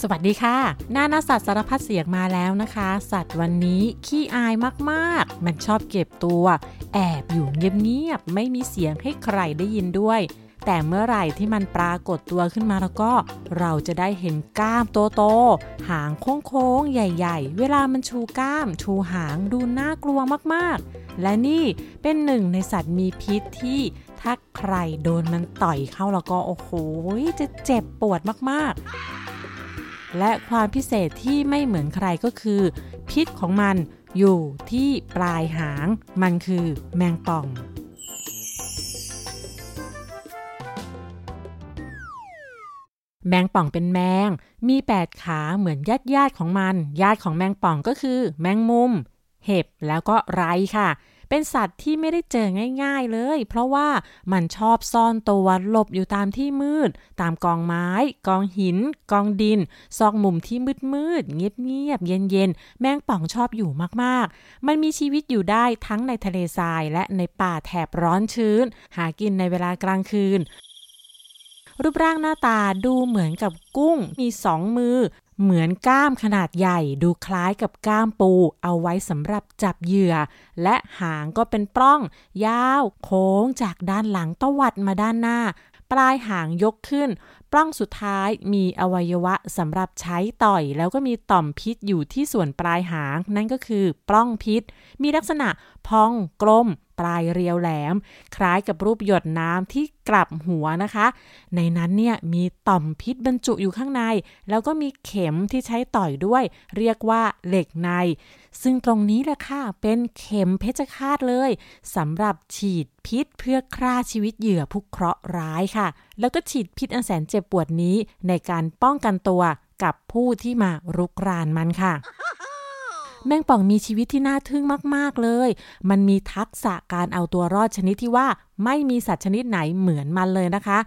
สวัสดีค่ะ หน้าหน้าสัตว์สารพัดเสียงมาแล้วนะคะ สัตว์วันนี้ขี้อายมากๆ มันชอบเก็บตัว แอบอยู่เงียบๆ ไม่มีเสียงให้ใครได้ยินด้วย แต่เมื่อไหร่ที่มันปรากฏตัวขึ้นมาแล้วก็ เราจะได้เห็นก้ามโตๆหางโค้งๆ ใหญ่ๆ เวลามันชูก้าม ชูหางดูน่ากลัวมากๆ และนี่เป็นหนึ่งในสัตว์มีพิษที่ถ้าใครโดนมันต่อยเข้าแล้วก็โอ้โหจะเจ็บปวดมากๆ และความพิเศษที่ไม่เหมือนใครก็คือ พิษของมันอยู่ที่ปลายหาง มันคือแมงป่อง แมงป่องเป็นแมง มี8ขาเหมือนญาติญาติของมัน ญาติของแมงป่องก็คือ แมงมุม เห็บแล้วก็ไรค่ะ เป็นสัตว์ที่ไม่ได้เจอง่ายๆเลย เพราะว่ามันชอบซ่อนตัวหลบอยู่ตามที่มืด ตามกองไม้ กองหิน กองดิน ซอกมุมที่มืดมืดเงียบเงียบเย็นเย็นแมงป่องชอบอยู่มากๆ มันมีชีวิตอยู่ได้ทั้งในทะเลทรายและในป่าแถบร้อนชื้น หากินในเวลากลางคืนรูปร่างหน้าตาดูเหมือนกับกุ้ง มีสองมือ เหมือนก้ามขนาดใหญ่ดูคล้ายกับก้ามปู เอาไว้สำหรับจับเหยื่อ และหางก็เป็นปล้อง ยาวโค้งจากด้านหลังตวัดมาด้านหน้า ปลายหางยกขึ้น ปล้องสุดท้ายมีอวัยวะสำหรับใช้ต่อย แล้วก็มีต่อมพิษอยู่ที่ส่วนปลายหาง นั่นก็คือปล้องพิษ มีลักษณะพองกลมปลายเรียวแหลม คล้ายกับรูปหยดน้ำที่กลับหัวนะคะ ในนั้นเนี่ยมีต่อมพิษบรรจุอยู่ข้างใน แล้วก็มีเข็มที่ใช้ต่อยด้วย เรียกว่าเหล็กใน ซึ่งตรงนี้แหละค่ะ เป็นเข็มเพชฌฆาตเลยสำหรับฉีดพิษเพื่อฆ่าชีวิตเหยื่อผู้เคราะห์ร้ายค่ะ แล้วก็ฉีดพิษอันแสนเจ็บปวดนี้ในการป้องกันตัวกับผู้ที่มารุกรานมันค่ะ แมงป่องมีชีวิตที่น่าทึ่งมาก ๆ เลย มันมีทักษะการเอาตัวรอดชนิดที่ว่าไม่มีสัตว์ชนิดไหนเหมือนมันเลยนะคะ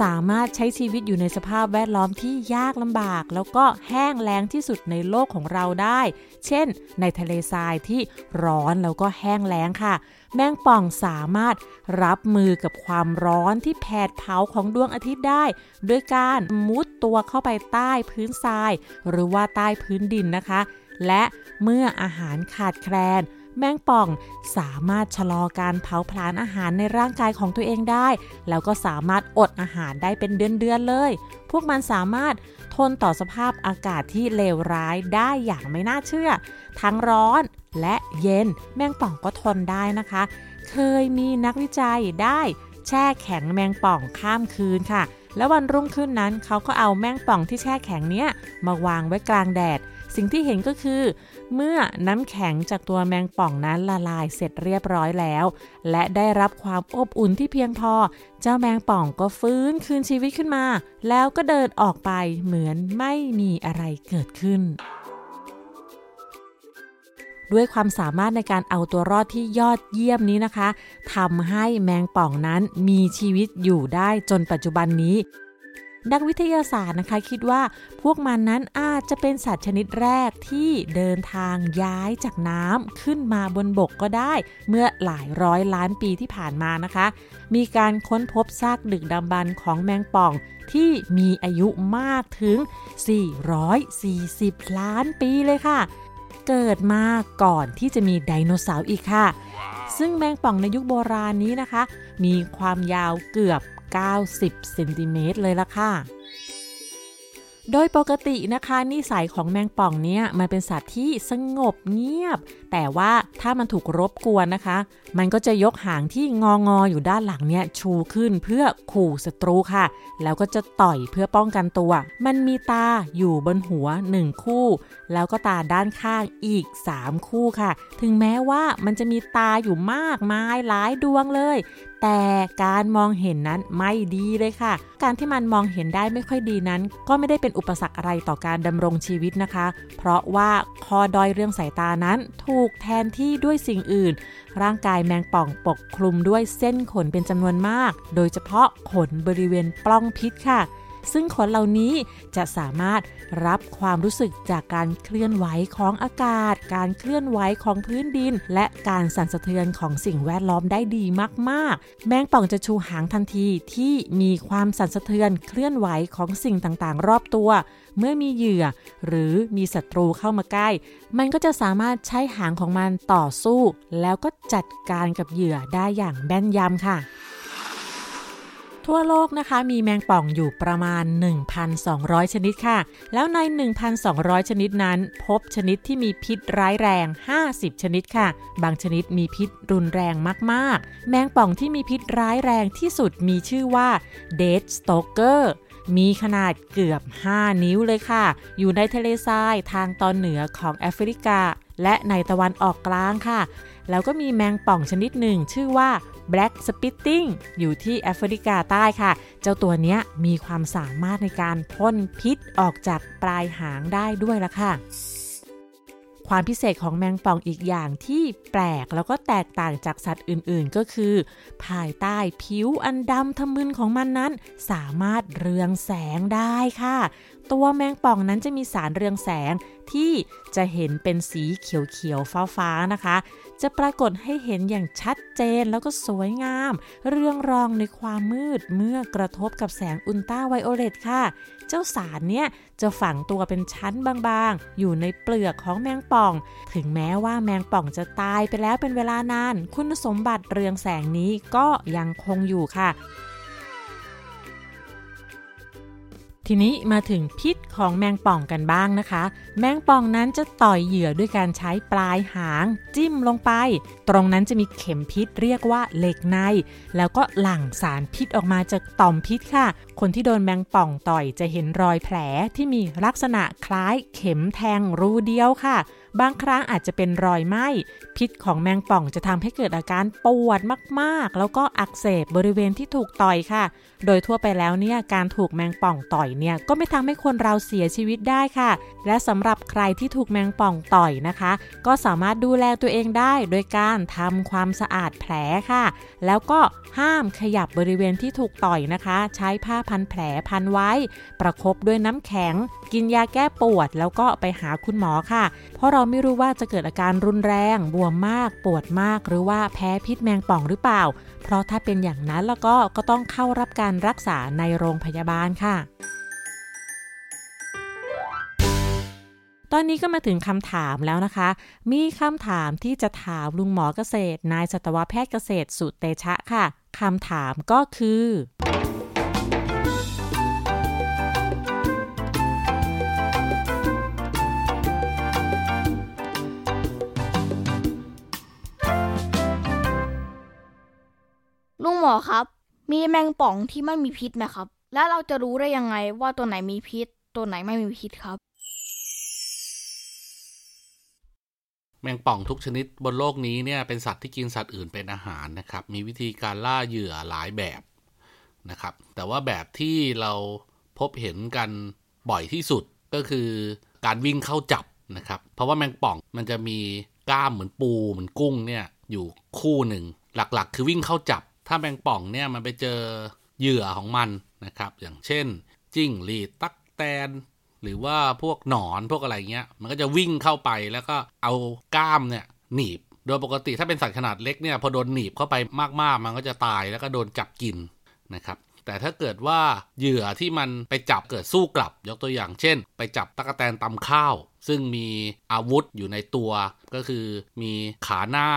สามารถใช้ชีวิตอยู่ในสภาพแวดล้อมที่ยากลำบาก แล้วก็แห้งแล้งที่สุดในโลกของเราได้ เช่น ในทะเลทรายที่ร้อนแล้วก็แห้งแล้งค่ะ แมงป่องสามารถรับมือกับความร้อนที่แผดเผาของดวงอาทิตย์ได้ ด้วยการมุดตัวเข้าไปใต้พื้นทราย หรือว่าใต้พื้นดินนะคะ และเมื่ออาหารขาดแคลน แมงป่องสามารถชะลอการเผาผลาญอาหารในร่างกายของตัวเองได้ แล้วก็สามารถอดอาหารได้เป็นเดือนๆเลย พวกมันสามารถทนต่อสภาพอากาศที่เลวร้ายได้อย่างไม่น่าเชื่อ ทั้งร้อนและเย็นแมงป่องก็ทนได้นะคะ เคยมีนักวิจัยได้แช่แข็งแมงป่องข้ามคืนค่ะ แล้ววันรุ่งขึ้นนั้นเขาก็เอาแมงป่องที่แช่แข็งเนี้ยมาวางไว้กลางแดด สิ่งที่เห็นก็คือ เมื่อน้ำแข็งจากตัวแมงป่องนั้นละลายเสร็จเรียบร้อยแล้ว และได้รับความอบอุ่นที่เพียงพอ เจ้าแมงป่องก็ฟื้นคืนชีวิตขึ้นมา แล้วก็เดินออกไปเหมือนไม่มีอะไรเกิดขึ้นด้วยความสามารถในการเอาตัวรอดที่ยอดเยี่ยมนี้นะคะทำให้แมงป่องนั้นมีชีวิตอยู่ได้จนปัจจุบันนี้ นักวิทยาศาสตร์นะคะคิดว่าพวกมันนั้นอาจจะเป็นสัตว์ชนิดแรกที่เดินทางย้ายจากน้ำขึ้นมาบนบกก็ได้ เมื่อหลายร้อยล้านปีที่ผ่านมานะคะ มีการค้นพบซากดึกดำบรรของแมงป่องที่มีอายุมากถึง 440 ล้านปีเลยค่ะ เกิดมาก่อนที่จะมีไดโนเสาร์อีกค่ะ ซึ่งแมงป่องในยุคโบราณนี้นะคะ มีความยาวเกือบ 90 เซนติเมตรเลยล่ะค่ะ โดยปกตินะคะนิสัยของแมงป่องเนี่ยมันเป็นสัตว์ที่สงบเงียบ แต่ว่าถ้ามันถูกรบกวนนะคะ มันก็จะยกหางที่งองออยู่ด้านหลังเนี่ยชูขึ้นเพื่อขู่ศัตรูค่ะ แล้วก็จะต่อยเพื่อป้องกันตัว มันมีตาอยู่บนหัว 1 คู่ แล้วก็ตาด้านข้างอีก 3 คู่ค่ะ ถึงแม้ว่ามันจะมีตาอยู่มากมายหลายดวงเลย แต่การมองเห็นนั้นไม่ดีเลยค่ะ การที่มันมองเห็นได้ไม่ค่อยดีนั้น ก็ไม่ได้เป็นอุปสรรคอะไรต่อการดำรงชีวิตนะคะ เพราะว่าคอดอยเรื่องสายตานั้นถูกแทนที่ด้วยสิ่งอื่น ร่างกายแมงป่องปกคลุมด้วยเส้นขนเป็นจำนวนมาก โดยเฉพาะขนบริเวณปล้องพิษค่ะ ซึ่งขนเหล่านี้จะสามารถรับความรู้สึกจากการเคลื่อนไหวของอากาศ การเคลื่อนไหวของพื้นดิน และการสั่นสะเทือนของสิ่งแวดล้อมได้ดีมาก ๆ แมงป่องจะชูหางทันทีที่มีความสั่นสะเทือนเคลื่อนไหวของสิ่งต่างๆ รอบตัว เมื่อมีเหยื่อ หรือมีศัตรูเข้ามาใกล้ มันก็จะสามารถใช้หางของมันต่อสู้ แล้วก็จัดการกับเหยื่อได้อย่างแม่นยำค่ะ ทั่วโลกนะคะ มีแมงป่องอยู่ประมาณ 1,200 ชนิดค่ะ แล้วใน 1,200 ชนิดนั้น พบชนิดที่มีพิษร้ายแรง 50 ชนิดค่ะ บางชนิดมีพิษรุนแรงมากๆ แมงป่องที่มีพิษร้ายแรงที่สุดมีชื่อว่า Dead Stalker มีขนาดเกือบ 5 นิ้วเลยค่ะ อยู่ในทะเลทรายทางตอนเหนือของแอฟริกา และในตะวันออกกลางค่ะ แล้วก็มีแมงป่องชนิดหนึ่งชื่อว่า Black Spitting อยู่ที่แอฟริกาใต้ค่ะ เจ้าตัวนี้มีความสามารถในการพ่นพิษออกจากปลายหางได้ด้วยละค่ะ ความพิเศษของแมงป่องอีกอย่างที่แปลกแล้วก็แตกต่างจากสัตว์อื่นๆ ก็คือ ภายใต้ผิวอันดำทะมึนของมันนั้น สามารถเรืองแสงได้ค่ะ ตัวแมงป่องนั้นจะมีสารเรืองแสงที่จะเห็นเป็นสีเขียวๆฟ้าๆนะคะ จะปรากฏให้เห็นอย่างชัดเจนแล้วก็สวยงาม เรื่องรองในความมืดเมื่อกระทบกับแสงอุลตราไวโอเลตค่ะ เจ้าสารเนี่ยจะฝังตัวเป็นชั้นบางๆ อยู่ในเปลือกของแมงป่อง ถึงแม้ว่าแมงป่องจะตายไปแล้วเป็นเวลานาน คุณสมบัติเรืองแสงนี้ก็ยังคงอยู่ค่ะ ทีนี้มาถึงพิษของแมงป่องกันบ้างนะคะ แมงป่องนั้นจะต่อยเหยื่อด้วยการใช้ปลายหาง จิ้มลงไป ตรงนั้นจะมีเข็มพิษเรียกว่าเหล็กใน แล้วก็หลั่งสารพิษออกมาจากต่อมพิษค่ะ คนที่โดนแมงป่องต่อยจะเห็นรอยแผลที่มีลักษณะคล้ายเข็มแทงรูเดียวค่ะ บางครั้งอาจจะเป็นรอยไหม้พิษของแมงป่องจะทำให้เกิดอาการปวดมากๆ แล้วก็อักเสบบริเวณที่ถูกต่อยค่ะ โดยทั่วไปแล้วเนี่ยการถูกแมงป่องต่อยเนี่ยก็ไม่ทำให้คนเราเสียชีวิตได้ค่ะ และสำหรับใครที่ถูกแมงป่องต่อยนะคะ ก็สามารถดูแลตัวเองได้ โดยการทำความสะอาดแผลค่ะ แล้วก็ห้ามขยับบริเวณที่ถูกต่อยนะคะ ใช้ผ้าพันแผลพันไว้ ประครบด้วยน้ำแข็งกินยาแก้ปวดแล้วก็ไปหาคุณหมอค่ะ เพราะเราไม่รู้ว่าจะเกิดอาการรุนแรง บวมมาก ปวดมาก หรือว่าแพ้พิษแมงป่องหรือเปล่า เพราะถ้าเป็นอย่างนั้นแล้วก็ก็ต้องเข้ารับการรักษาในโรงพยาบาลค่ะตอนนี้ก็มาถึงคำถามแล้วนะคะ มีคำถามที่จะถามลุงหมอเกษตร นายสัตวแพทย์เกษตรสุเตชะค่ะ คำถามก็คือ ลุงหมอครับ มีแมงป่องที่ไม่มีพิษไหมครับ แล้วเราจะรู้ได้ยังไงว่าตัวไหนมีพิษ ตัวไหนไม่มีพิษครับ แมงป่องทุกชนิดบนโลกนี้เนี่ยเป็นสัตว์ที่กินสัตว์อื่นเป็นอาหารนะครับ มีวิธีการล่าเหยื่อหลายแบบนะครับ แต่ว่าแบบที่เราพบเห็นกันบ่อยที่สุดก็คือการวิ่งเข้าจับนะครับ เพราะว่าแมงป่องมันจะมีกล้ามเหมือนปูเหมือนกุ้งเนี่ยอยู่คู่หนึ่งหลักๆ คือวิ่งเข้าจับ ถ้าแมงป่องเนี่ยมันไปเจอเหยื่อของมันนะครับ อย่างเช่น จิ้งหรีดตักแตน หรือว่าพวกหนอนพวกอะไรเงี้ย มันก็จะวิ่งเข้าไปแล้วก็เอาก้ามเนี่ยหนีบ โดยปกติถ้าเป็นสัตว์ขนาดเล็กเนี่ยพอโดนหนีบเข้าไปมากๆ มันก็จะตายแล้วก็โดนจับกินนะครับแต่ถ้าเกิดว่าเหยื่อที่มันไปจับเกิดสู้กลับ ยกตัวอย่างเช่น ไปจับตะกแตนตำข้าว ซึ่งมีอาวุธอยู่ในตัว ก็คือมีขาหน้า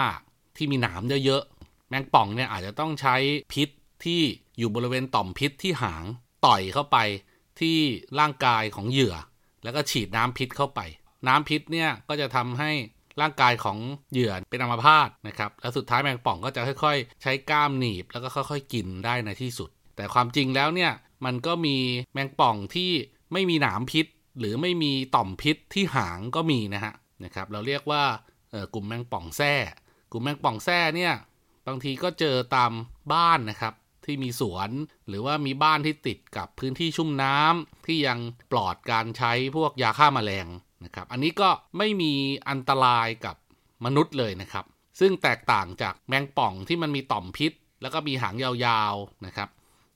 ที่มีหนามเยอะ แมงป่องเนี่ยอาจจะต้องใช้พิษที่อยู่บริเวณต่อมพิษที่หางต่อยเข้าไปที่ร่างกายของเหยื่อ แล้วก็ฉีดน้ำพิษเข้าไป น้ำพิษเนี่ยก็จะทำให้ร่างกายของเหยื่อเป็นอัมพาตนะครับแล้วสุดท้ายแมงป่องก็จะค่อยๆ ใช้ก้ามหนีบแล้วก็ค่อยๆ กินได้ในที่สุด แต่ความจริงแล้วเนี่ยมันก็มีแมงป่องที่ไม่มีหนามพิษ หรือไม่มีต่อมพิษที่หางก็มีนะฮะนะครับเราเรียกว่ากลุ่มแมงป่องแท้กลุ่มแมงป่องแท้เนี่ยางทีก็เจอตามบ้านนะครับ ที่มีสวน หรือว่ามีบ้านที่ติดกับพื้นที่ชุ่มน้ำที่ยังปลอดการใช้พวกยาฆ่ามาแมลงนะครับ อันนี้ก็ไม่มีอันตรายกับมนุษย์เลยนะครับ ซึ่งแตกต่างจากแมงป่องที่มันมีต่อมพิษ แล้วก็มีหางยาวๆนะครับ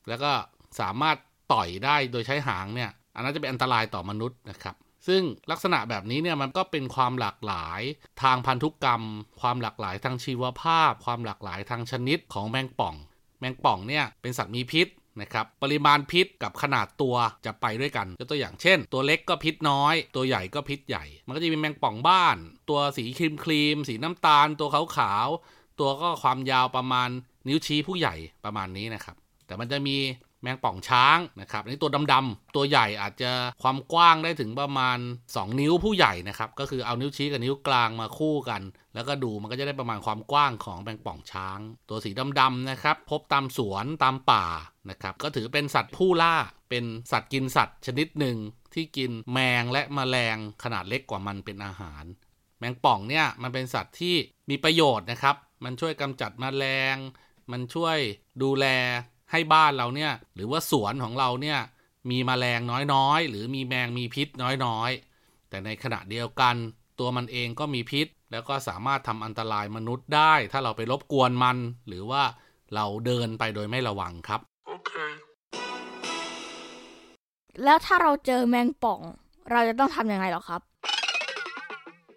แล้วก็สามารถต่อยได้โดยใช้หางเนี่ย อันนั้นจะเป็นอันตรายต่อมนุษย์นะครับ ซึ่งลักษณะแบบนี้เนี่ยมันก็เป็นความหลากหลายทางพันธุกรรม ความหลากหลายทางชีวภาพ ความหลากหลายทางชนิดของแมงป่อง แมงป่องเนี่ยเป็นสัตว์มีพิษนะครับปริมาณพิษกับขนาดตัวจะไปด้วยกันยกตัวอย่างเช่น ตัวเล็กก็พิษน้อย ตัวใหญ่ก็พิษใหญ่ มันก็จะมีแมงป่องบ้าน ตัวสีครีมครีมสีน้ำตาล ตัวขาวขาวตัวก็ความยาวประมาณนิ้วชี้ผู้ใหญ่ประมาณนี้นะครับ แต่มันจะมี แมงป่องช้างนะครับอันี่ตัวดำๆตัวใหญ่อาจจะความกว้างได้ถึงประมาณ 2 นิ้วผู้ใหญ่นะครับก็คือเอานิ้วชี้กับนิ้วกลางมาคู่กัน แล้วก็ดูมันก็จะได้ประมาณความกว้างของแมงป่องช้าง ตัวสีดำๆนะครับพบตามสวนตามป่านะครับก็ถือเป็นสัตว์ผู้ล่าเป็นสัตว์กินสัตว์ชนิดหนึ่งที่กินแมงและแมลงขนาดเล็กกว่ามันเป็นอาหาร แมงป่องเนี่ยมันเป็นสัตว์ที่มีประโยชน์นะครับ มันช่วยกำจัดแมลง มันช่วยดูแล ให้บ้านเราเนี่ย หรือว่าสวนของเราเนี่ย มีมแมลงน้อยๆ หรือมีแมงมีพิษน้อยๆ แต่ในขณะเดียวกันตัวมันเองก็มีพิษ แล้วก็สามารถทำอันตรายมนุษย์ได้ ถ้าเราไปรบกวนมัน หรือว่าเราเดินไปโดยไม่ระวังครับ โอเค แล้วถ้าเราเจอแมงป่อง เราจะต้องทำยังไงหรอครับ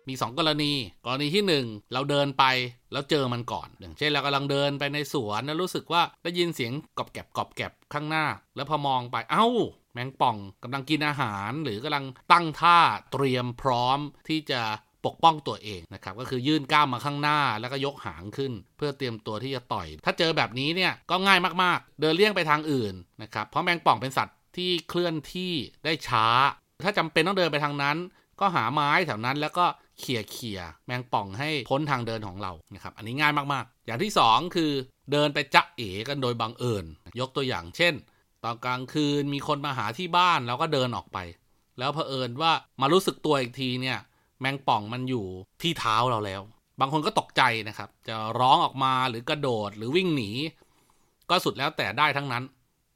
มี 2 กรณี กรณีที่ 1 เราเดินไปแล้วเจอมันก่อน อย่างเช่นเรากำลังเดินไปในสวนแล้วรู้สึกว่าได้ยินเสียงกรอบแกบกรอบแกบข้างหน้า แล้วพอมองไปเอา้า แมงป่องกำลังกินอาหาร หรือกำลังตั้งท่าเตรียมพร้อมที่จะปกป้องตัวเองนะครับก็คือยื่นก้ามมาข้างหน้าแล้วก็ยกหางขึ้น เพื่อเตรียมตัวที่จะต่อย ถ้าเจอแบบนี้เนี่ยก็ง่ายมากๆ เดินเลี่ยงไปทางอื่นนะครับเพราะแมงป่องเป็นสัตว์ที่เคลื่อนที่ได้ช้า ถ้าจำเป็นต้องเดินไปทางนั้น ก็หาไม้แถวนั้นแล้วก็ เขี่ยเขี่ยแมงป่องให้พ้นทางเดินของเรานะครับอันนี้ง่ายมากๆ อย่างที่ 2 คือเดินไปจะเอ๋กันโดยบังเอิญ ยกตัวอย่างเช่น ตอนกลางคืนมีคนมาหาที่บ้านเราก็เดินออกไป แล้วเผอิญว่ามารู้สึกตัวอีกทีเนี่ยแมงป่องมันอยู่ที่เท้าเราแล้ว บางคนก็ตกใจนะครับ จะร้องออกมาหรือกระโดดหรือวิ่งหนี ก็สุดแล้วแต่ได้ทั้งนั้น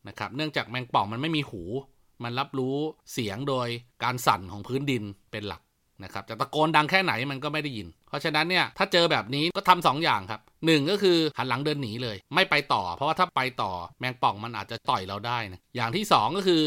นะครับ เนื่องจากแมงป่องมันไม่มีหู มันรับรู้เสียงโดยการสั่นของพื้นดินเป็นหลัก นะครับจะตะโกนดังแค่ไหนมันก็ไม่ได้ยิน เพราะฉะนั้นเนี่ยถ้าเจอแบบนี้ก็ทำ2ออย่างครับหนึ่งก็คือหันหลังเดินหนีเลย ไม่ไปต่อ เพราะว่าถ้าไปต่อแมงป่องมันอาจจะต่อยเราได้นะอย่างที่ 2 ก็คือ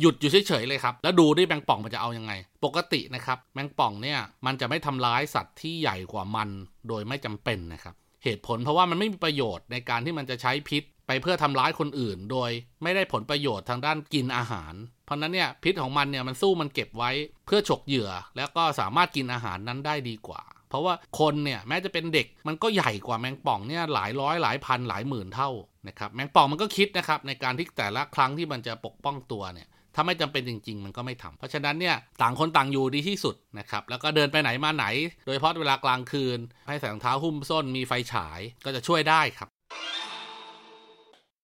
หยุดอยู่เฉยๆเลยครับแล้วดูด้วยแมงป่องมันจะเอายังไง ปกตินะครับแมงป่องเนี่ยมันจะไม่ทำร้ายสัตว์ที่ใหญ่กว่ามันโดยไม่จำเป็นนะครับเหตุผลเพราะว่ามันไม่มีประโยชน์ในการที่มันจะใช้พิษไปเพื่อทำร้ายคนอื่น โดยไม่ได้ผลประโยชน์ทางด้านกินอาหาร เพราะนั้นเนี่ยพิษของมันเนี่ยมันสู้มันเก็บไว้เพื่อฉกเหยื่อ แล้วก็สามารถกินอาหารนั้นได้ดีกว่า เพราะว่าคนเนี่ยแม้จะเป็นเด็กมันก็ใหญ่กว่าแมงป่องเนี่ยหลายร้อยหลายพันหลายหมื่นเท่านะครับแมงป่องมันก็คิดนะครับในการที่แต่ละครั้งที่มันจะปกป้องตัวเนี่ยถ้าไม่จำเป็นจริง ๆ มันก็ไม่ทำเพราะฉะนั้นเนี่ยต่างคนต่างอยู่ดีที่สุดนะครับ แล้วก็เดินไปไหนมาไหน โดยเฉพาะเวลากลางคืน ให้ใส่รองเท้าหุ้มส้นมีไฟฉายก็จะช่วยได้ครับ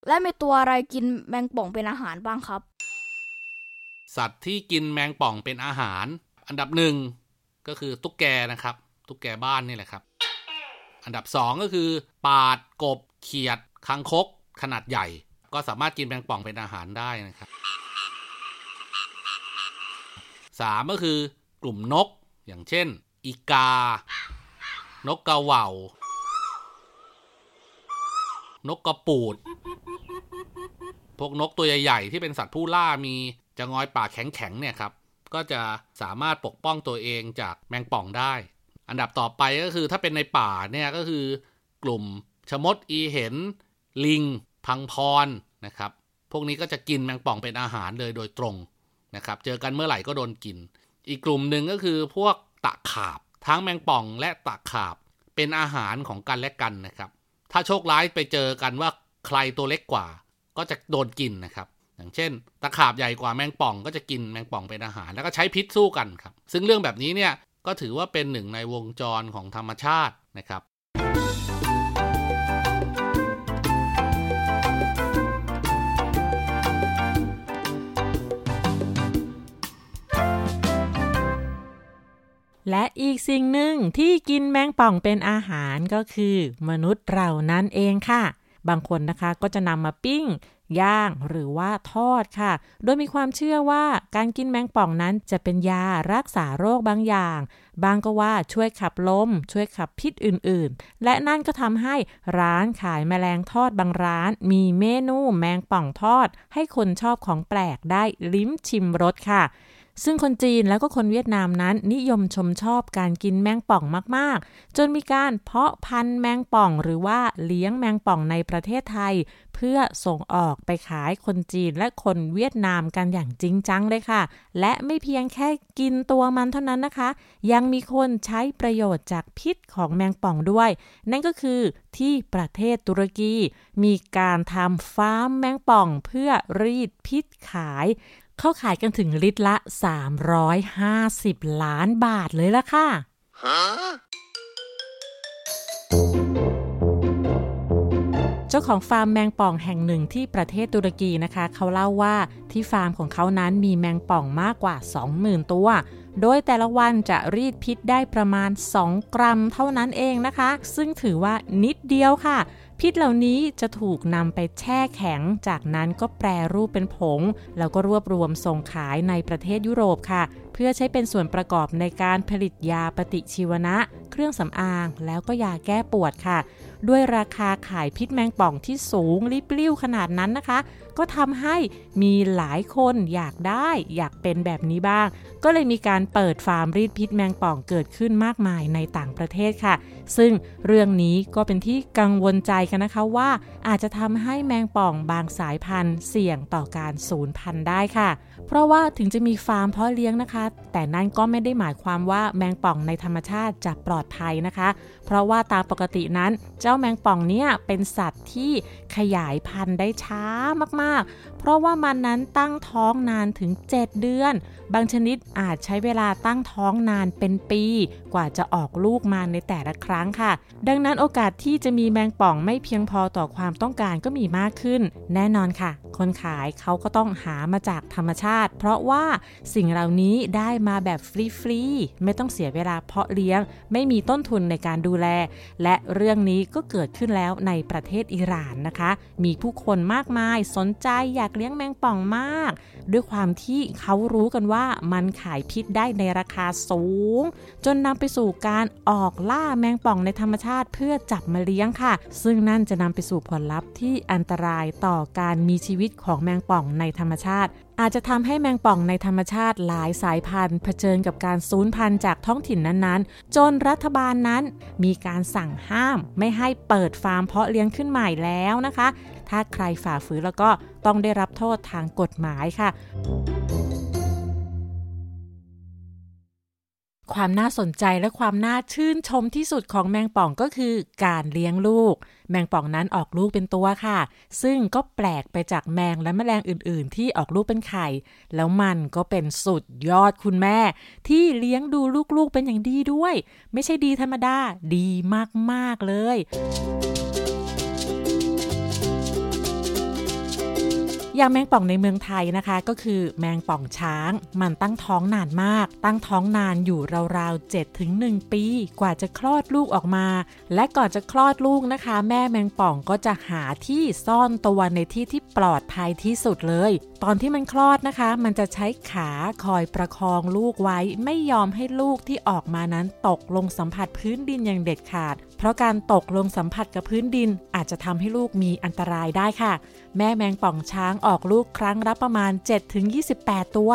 และมีตัวอะไรกินแมงป่องเป็นอาหารบ้างครับ สัตว์ที่กินแมงป่องเป็นอาหาร อันดับหนึ่งก็คือตุ๊กแกนะครับ ตุ๊กแกบ้านนี่แหละครับ อันดับสองก็คือปาดกบเขียดคางคก ขนาดใหญ่ ก็สามารถกินแมงป่องเป็นอาหารได้นะครับสามก็คือกลุ่มนกอย่างเช่น อีกา นกกระว่าวนกกระปูด พวกนกตัวใหญ่ ๆ ที่เป็นสัตว์ผู้ล่ามี จะงอยปากแข็งๆเนี่ยครับก็จะสามารถปกป้องตัวเองจากแมงป่องได้ อันดับต่อไปก็คือถ้าเป็นในป่าเนี่ยก็คือกลุ่มชมดอีเห็น ลิง พังพรนะครับ พวกนี้ก็จะกินแมงป่องเป็นอาหารเลยโดยตรงนะครับ เจอกันเมื่อไหร่ก็โดนกิน อีกกลุ่มหนึ่งก็คือพวกตะขาบ ทั้งแมงป่องและตะขาบเป็นอาหารของกันและกันนะครับ ถ้าโชคร้ายไปเจอกันว่าใครตัวเล็กกว่า ก็จะโดนกินนะครับ อย่างเช่น ตะขาบใหญ่กว่าแมงป่องก็จะกินแมงป่องเป็นอาหาร แล้วก็ใช้พิษสู้กันครับ ซึ่งเรื่องแบบนี้เนี่ยก็ถือว่าเป็นหนึ่งในวงจรของธรรมชาตินะครับและอีกสิ่งหนึ่งที่กินแมงป่องเป็นอาหารก็คือ มนุษย์เรานั่นเองค่ะ บางคนนะคะก็จะนำมาปิ้ง ย่างหรือว่าทอดค่ะ โดยมีความเชื่อว่าการกินแมงป่องนั้นจะเป็นยารักษาโรคบางอย่าง บางก็ว่าช่วยขับลม ช่วยขับพิษอื่นๆ และนั่นก็ทำให้ร้านขายแมลงทอดบางร้าน มีเมนูแมงป่องทอด ให้คนชอบของแปลกได้ลิ้มชิมรสค่ะ ซึ่งคนจีนแล้วก็คนเวียดนามนั้นนิยมชมชอบการกินแมงป่องมาก ๆ จนมีการเพาะพันธุ์แมงป่องหรือว่าเลี้ยงแมงป่องในประเทศไทย เพื่อส่งออกไปขายคนจีนและคนเวียดนามกันอย่างจริงจังเลยค่ะ และไม่เพียงแค่กินตัวมันเท่านั้นนะคะ ยังมีคนใช้ประโยชน์จากพิษของแมงป่องด้วย นั่นก็คือที่ประเทศตุรกี มีการทำฟาร์มแมงป่องเพื่อรีดพิษขาย เขาขายกันถึงลิตรละ 350 ล้านบาทเลยละค่ะ เจ้าของฟาร์มแมงป่องแห่งหนึ่งที่ประเทศตุรกีนะคะ เขาเล่าว่าที่ฟาร์มของเขานั้นมีแมงป่องมากกว่า 20,000 ตัว โดยแต่ละวันจะรีดพิษได้ประมาณ 2 กรัมเท่านั้นเองนะคะ ซึ่งถือว่านิดเดียวค่ะ พิษเหล่านี้จะถูกนำไปแช่แข็ง จากนั้นก็แปรรูปเป็นผง แล้วก็รวบรวมส่งขายในประเทศยุโรปค่ะ เพื่อใช้เป็นส่วนประกอบในการผลิตยาปฏิชีวนะ เครื่องสำอาง แล้วก็ยาแก้ปวดค่ะ ด้วยราคาขายพิษแมงป่องที่สูงริบลิ่วขนาดนั้นนะคะ ก็ทำให้มีหลายคนอยากได้อยากเป็นแบบนี้บ้าง ก็เลยมีการเปิดฟาร์มรีดพิษแมงป่องเกิดขึ้นมากมายในต่างประเทศค่ะ ซึ่งเรื่องนี้ก็เป็นที่กังวลใจกันนะคะว่าอาจจะทำให้แมงป่องบางสายพันธุ์เสี่ยงต่อการสูญพันธุ์ได้ค่ะ เพราะว่าถึงจะมีฟาร์มเพาะเลี้ยงนะคะ แต่นั่นก็ไม่ได้หมายความว่าแมงป่องในธรรมชาติจะปลอดภัยนะคะ เพราะว่าตามปกตินั้น เจ้าแมงป่องเนี่ยเป็นสัตว์ที่ขยายพันธุ์ได้ช้ามากๆ เพราะว่ามันนั้นตั้งท้องนานถึง 7 เดือน บางชนิดอาจใช้เวลาตั้งท้องนานเป็นปี กว่าจะออกลูกมาในแต่ละครั้งค่ะ ดังนั้นโอกาสที่จะมีแมงป่องไม่เพียงพอต่อความต้องการก็มีมากขึ้น แน่นอนค่ะ คนขายเขาก็ต้องหามาจากธรรมชาติเพราะว่าสิ่งเหล่านี้ได้มาแบบฟรีๆ ไม่ต้องเสียเวลาเพาะเลี้ยง ไม่มีต้นทุนในการดูแล และเรื่องนี้ก็เกิดขึ้นแล้วในประเทศอิหร่านนะคะ มีผู้คนมากมายสนใจอยากเลี้ยงแมงป่องมาก ด้วยความที่เขารู้กันว่ามันขายพิษได้ในราคาสูง จนนำไปสู่การออกล่าแมงป่องในธรรมชาติเพื่อจับมาเลี้ยงค่ะ ซึ่งนั่นจะนำไปสู่ผลลัพธ์ที่อันตรายต่อการมีชีวิตของแมงป่องในธรรมชาติ อาจจะทำให้แมงป่องในธรรมชาติหลายสายพันธุ์ เผชิญกับการสูญพันธุ์จากท้องถิ่นนั้นๆ จนรัฐบาลนั้นมีการสั่งห้ามไม่ให้เปิดฟาร์มเพาะเลี้ยงขึ้นใหม่แล้วนะคะ ถ้าใครฝ่าฝืนแล้วก็ต้องได้รับโทษทางกฎหมายค่ะ ความน่าสนใจและความน่าชื่นชมที่สุดของแมงป่องก็คือการเลี้ยงลูก แมงป่องนั้นออกลูกเป็นตัวค่ะ ซึ่งก็แปลกไปจากแมงและแมลงอื่น ๆ ที่ออกลูกเป็นไข่ แล้วมันก็เป็นสุดยอดคุณแม่ ที่เลี้ยงดูลูก ๆ เป็นอย่างดีด้วย ไม่ใช่ดีธรรมดา ดีมาก ๆ เลย อย่างแมงป่องในเมืองไทยนะคะ ก็คือแมงป่องช้าง มันตั้งท้องนานมาก ตั้งท้องนานอยู่ราวๆ7ถึง1ปี กว่าจะคลอดลูกออกมา และก่อนจะคลอดลูกนะคะ แม่แมงป่องก็จะหาที่ซ่อนตัวในที่ที่ปลอดภัยที่สุดเลย ตอนที่มันคลอดนะคะ มันจะใช้ขาคอยประคองลูกไว้ ไม่ยอมให้ลูกที่ออกมานั้นตกลงสัมผัสพื้นดินอย่างเด็ดขาด เพราะการตกลงสัมผัสกับพื้นดินอาจจะทำให้ลูกมีอันตรายได้ค่ะ แม่แมงป่องช้างออกลูกครั้งละประมาณ 7-28 ตัว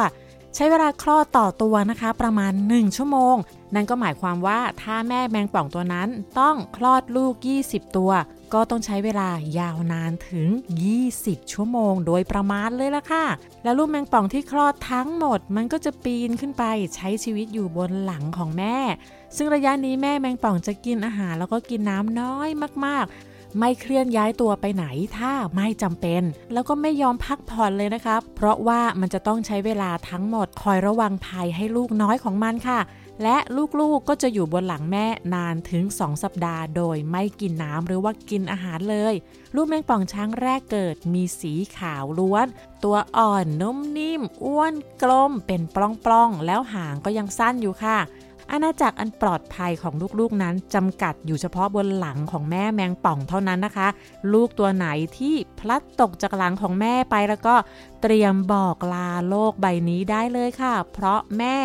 ใช้เวลาคลอดต่อตัวนะคะ ประมาณ 1 ชั่วโมง นั่นก็หมายความว่าถ้าแม่แมงป่องตัวนั้นต้องคลอดลูก 20 ตัว ก็ต้องใช้เวลายาวนานถึง 20 ชั่วโมงโดยประมาณเลยล่ะค่ะ แล้วลูกแมงป่องที่คลอดทั้งหมด มันก็จะปีนขึ้นไปใช้ชีวิตอยู่บนหลังของแม่ ซึ่งระยะนี้แม่แมงป่องจะกินอาหารแล้วก็กินน้ำน้อยมากๆไม่เคลื่อนย้ายตัวไปไหนถ้าไม่จำเป็น แล้วก็ไม่ยอมพักผ่อนเลยนะครับ เพราะว่ามันจะต้องใช้เวลาทั้งหมดคอยระวังภัยให้ลูกน้อยของมันค่ะ และลูกๆก็จะอยู่บนหลังแม่นานถึง 2 สัปดาห์ โดยไม่กินน้ำหรือว่ากินอาหารเลย ลูกแมงป่องช้างแรกเกิดมีสีขาวล้วน ตัวอ่อนนุ่มนิ่ม อ้วนกลมเป็นปล้องๆ แล้วหางก็ยังสั้นอยู่ค่ะ อาณาจักรอันปลอดภัยของลูกๆนั้นจำกัดอยู่เฉพาะบนหลังของแม่แมงป่องเท่านั้นนะคะ ลูกตัวไหนที่พลัดตกจากหลังของแม่ไปแล้วก็เตรียมบอกลาโลกใบนี้ได้เลยค่ะ เพราะแม่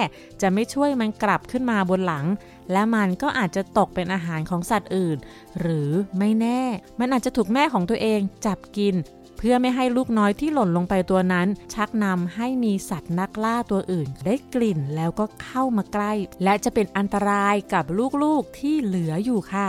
จะไม่ช่วยมันกลับขึ้นมาบนหลัง และมันก็อาจจะตกเป็นอาหารของสัตว์อื่น หรือไม่แน่ มันอาจจะถูกแม่ของตัวเองจับกิน เพื่อไม่ให้ลูกน้อยที่หล่นลงไปตัวนั้น ชักนำให้มีสัตว์นักล่าตัวอื่น ได้กลิ่นแล้วก็เข้ามาใกล้ และจะเป็นอันตรายกับลูกๆที่เหลืออยู่ค่ะ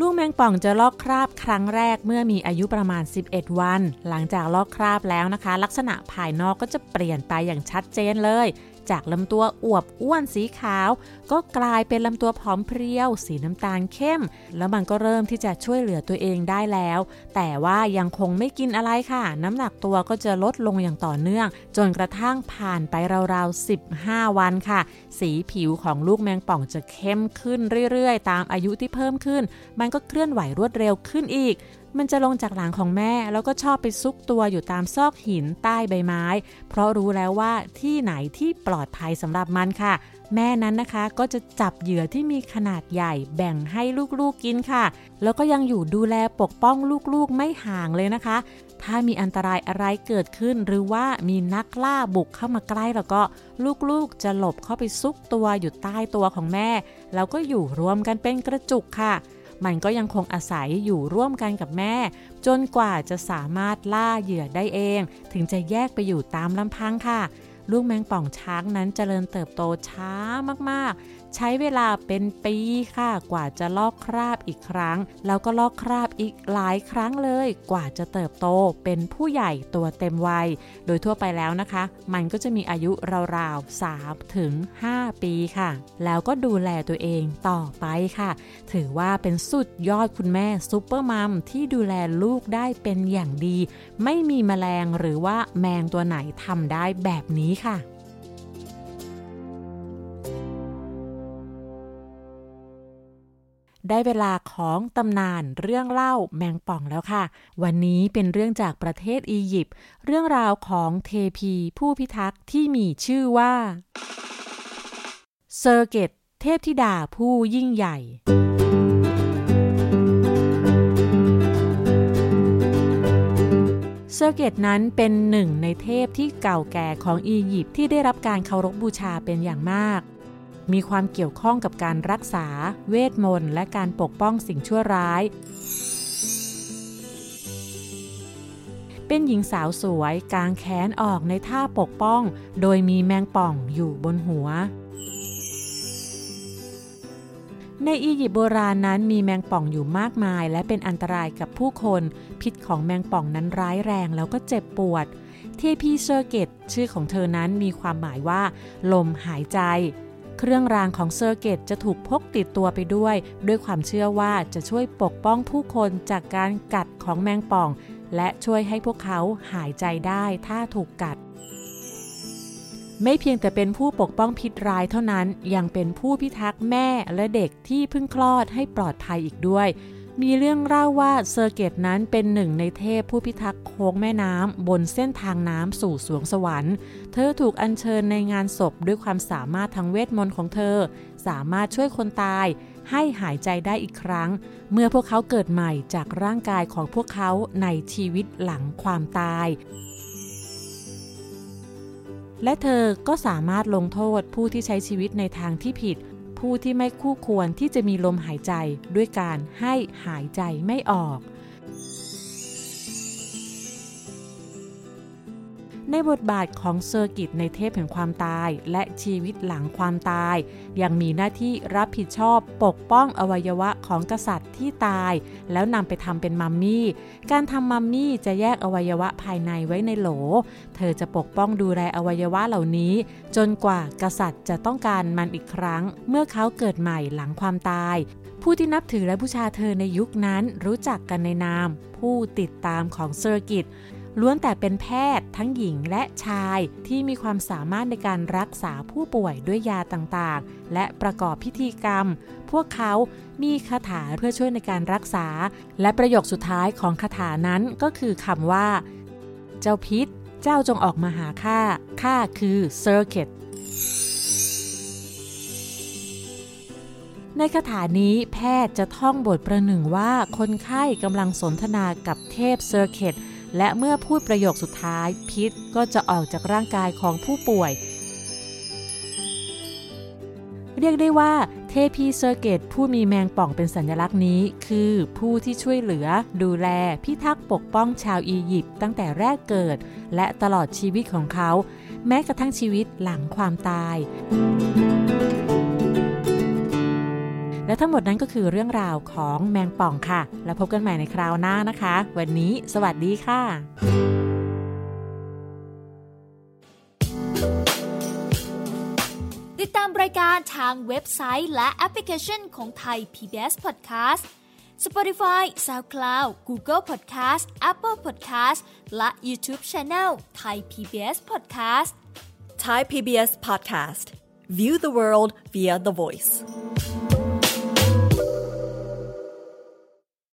ลูกแมงป่องจะลอกคราบครั้งแรกเมื่อมีอายุประมาณ 11 วัน หลังจากลอกคราบแล้วนะคะ ลักษณะภายนอกก็จะเปลี่ยนไปอย่างชัดเจนเลยจากลำตัวอวบอ้วนสีขาว ก็กลายเป็นลำตัวผอมเพรียว สีน้ำตาลเข้ม แล้วมันก็เริ่มที่จะช่วยเหลือตัวเองได้แล้ว แต่ว่ายังคงไม่กินอะไรค่ะ น้ำหนักตัวก็จะลดลงอย่างต่อเนื่อง จนกระทั่งผ่านไปราวๆ 15 วันค่ะ สีผิวของลูกแมงป่องจะเข้มขึ้นเรื่อยๆ ตามอายุที่เพิ่มขึ้น มันก็เคลื่อนไหวรวดเร็วขึ้นอีก มันจะลงจากหลังของแม่ แล้วก็ชอบไปซุกตัวอยู่ตามซอกหินใต้ใบไม้ เพราะรู้แล้วว่าที่ไหนที่ปลอดภัยสำหรับมันค่ะ แม่นั้นนะคะก็จะจับเหยื่อที่มีขนาดใหญ่แบ่งให้ลูกๆกินค่ะ แล้วก็ยังอยู่ดูแลปกป้องลูกๆไม่ห่างเลยนะคะ ถ้ามีอันตรายอะไรเกิดขึ้น หรือว่ามีนักล่าบุกเข้ามาใกล้แล้วก็ลูกๆจะหลบเข้าไปซุกตัวอยู่ใต้ตัวของแม่ แล้วก็อยู่รวมกันเป็นกระจุกค่ะ มันก็ยังคงอาศัยอยู่ร่วมกันกับแม่ จนกว่าจะสามารถล่าเหยื่อได้เอง ถึงจะแยกไปอยู่ตามลำพังค่ะ ลูกแมงป่องช้างนั้นเจริญเติบโตช้ามากๆ ใช้เวลาเป็นปีค่ะกว่าจะลอกคราบอีกครั้ง แล้วก็ลอกคราบอีกหลายครั้งเลย กว่าจะเติบโตเป็นผู้ใหญ่ตัวเต็มวัย โดยทั่วไปแล้วนะคะ มันก็จะมีอายุราวๆ3ถึง5ปีค่ะ แล้วก็ดูแลตัวเองต่อไปค่ะ ถือว่าเป็นสุดยอดคุณแม่ซูเปอร์มัมที่ดูแลลูกได้เป็นอย่างดี ไม่มีแมลงหรือว่าแมงตัวไหนทำได้แบบนี้ค่ะ ได้เวลาของตำนานเรื่องเล่าแมงป่องแล้วค่ะ วันนี้เป็นเรื่องจากประเทศอียิปต์ เรื่องราวของเทพีผู้พิทักษ์ที่มีชื่อว่าเซอร์เกตเทพธิดาผู้ยิ่งใหญ่เซอร์เกตนั้นเป็นหนึ่งในเทพที่เก่าแก่ของอียิปต์ที่ได้รับการเคารพบบูชาเป็นอย่างมาก มีความเกี่ยวข้องกับการรักษา เวทมนต์ และการปกป้องสิ่งชั่วร้าย เป็นหญิงสาวสวยกางแขนออกในท่าปกป้อง โดยมีแมงป่องอยู่บนหัว ในอียิปต์โบราณนั้นมีแมงป่องอยู่มากมาย และเป็นอันตรายกับผู้คน พิษของแมงป่องนั้นร้ายแรงแล้วก็เจ็บปวดเทพีเซอร์เกตชื่อของเธอนั้นมีความหมายว่า ลมหายใจ เครื่องรางของเซอร์เกตจะถูกพกติดตัวไปด้วย ด้วยความเชื่อว่าจะช่วยปกป้องผู้คนจากการกัดของแมงป่อง และช่วยให้พวกเขาหายใจได้ถ้าถูกกัด ไม่เพียงแต่เป็นผู้ปกป้องพิษร้ายเท่านั้นยังเป็นผู้พิทักษ์แม่และเด็กที่เพิ่งคลอดให้ปลอดภัยอีกด้วย มีเรื่องเล่าว่าเซอร์เกตนั้นเป็นหนึ่งในเทพผู้พิทักษ์โค้งแม่น้ำบนเส้นทางน้ำสู่สวงสวรรค์ เธอถูกอัญเชิญในงานศพด้วยความสามารถทางเวทมนต์ของเธอ สามารถช่วยคนตาย ให้หายใจได้อีกครั้ง เมื่อพวกเขาเกิดใหม่จากร่างกายของพวกเขาในชีวิตหลังความตายและเธอก็สามารถลงโทษผู้ที่ใช้ชีวิตในทางที่ผิด ผู้ที่ไม่คู่ควรที่จะมีลมหายใจด้วยการให้หายใจไม่ออก ในบทบาทของเซอร์กิตในเทพแห่งความตาย และชีวิตหลังความตาย ยังมีหน้าที่รับผิดชอบปกป้องอวัยวะของกษัตริย์ที่ตาย แล้วนำไปทำเป็นมัมมี่ การทำมัมมี่จะแยกอวัยวะภายในไว้ในโหล เธอจะปกป้องดูแลอวัยวะเหล่านี้ จนกว่ากษัตริย์จะต้องการมันอีกครั้ง เมื่อเขาเกิดใหม่หลังความตาย ผู้ที่นับถือและบูชาเธอในยุคนั้นรู้จักกันในนาม ผู้ติดตามของเซอร์กิต ล้วนแต่เป็นแพทย์ทั้งหญิงและชายที่มีความสามารถในการรักษาผู้ป่วยด้วยยาต่างๆ และประกอบพิธีกรรม พวกเขามีคาถาเพื่อช่วยในการรักษา และประโยคสุดท้ายของคาถานั้นก็คือคำว่า เจ้าพิษ เจ้าจงออกมาหาข้าข้าคือเซอร์เกตในคาถานี้แพทย์จะท่องบทประหนึ่งว่าคนไข้กำลังสนทนากับเทพีเซอร์เกต และเมื่อพูดประโยคสุดท้าย พิษก็จะออกจากร่างกายของผู้ป่วย เรียกได้ว่าเทพีเซอร์เกตผู้มีแมงป่องเป็นสัญลักษณ์นี้ คือผู้ที่ช่วยเหลือ ดูแล พิทักษ์ปกป้องชาวอียิปต์ตั้งแต่แรกเกิด และตลอดชีวิตของเขา แม้กระทั่งชีวิตหลังความตาย และทั้งหมดนั้นก็คือเรื่องราวของแมงป่องค่ะ แล้วพบกันใหม่ในคราวหน้านะคะ วันนี้สวัสดีค่ะติดตามรายการทางเว็บไซต์และแอปพลิเคชันของไทย PBS Podcast Spotify SoundCloud Google Podcast Apple Podcast และ YouTube Channel Thai PBS Podcast Thai PBS Podcast. View the world via the voice.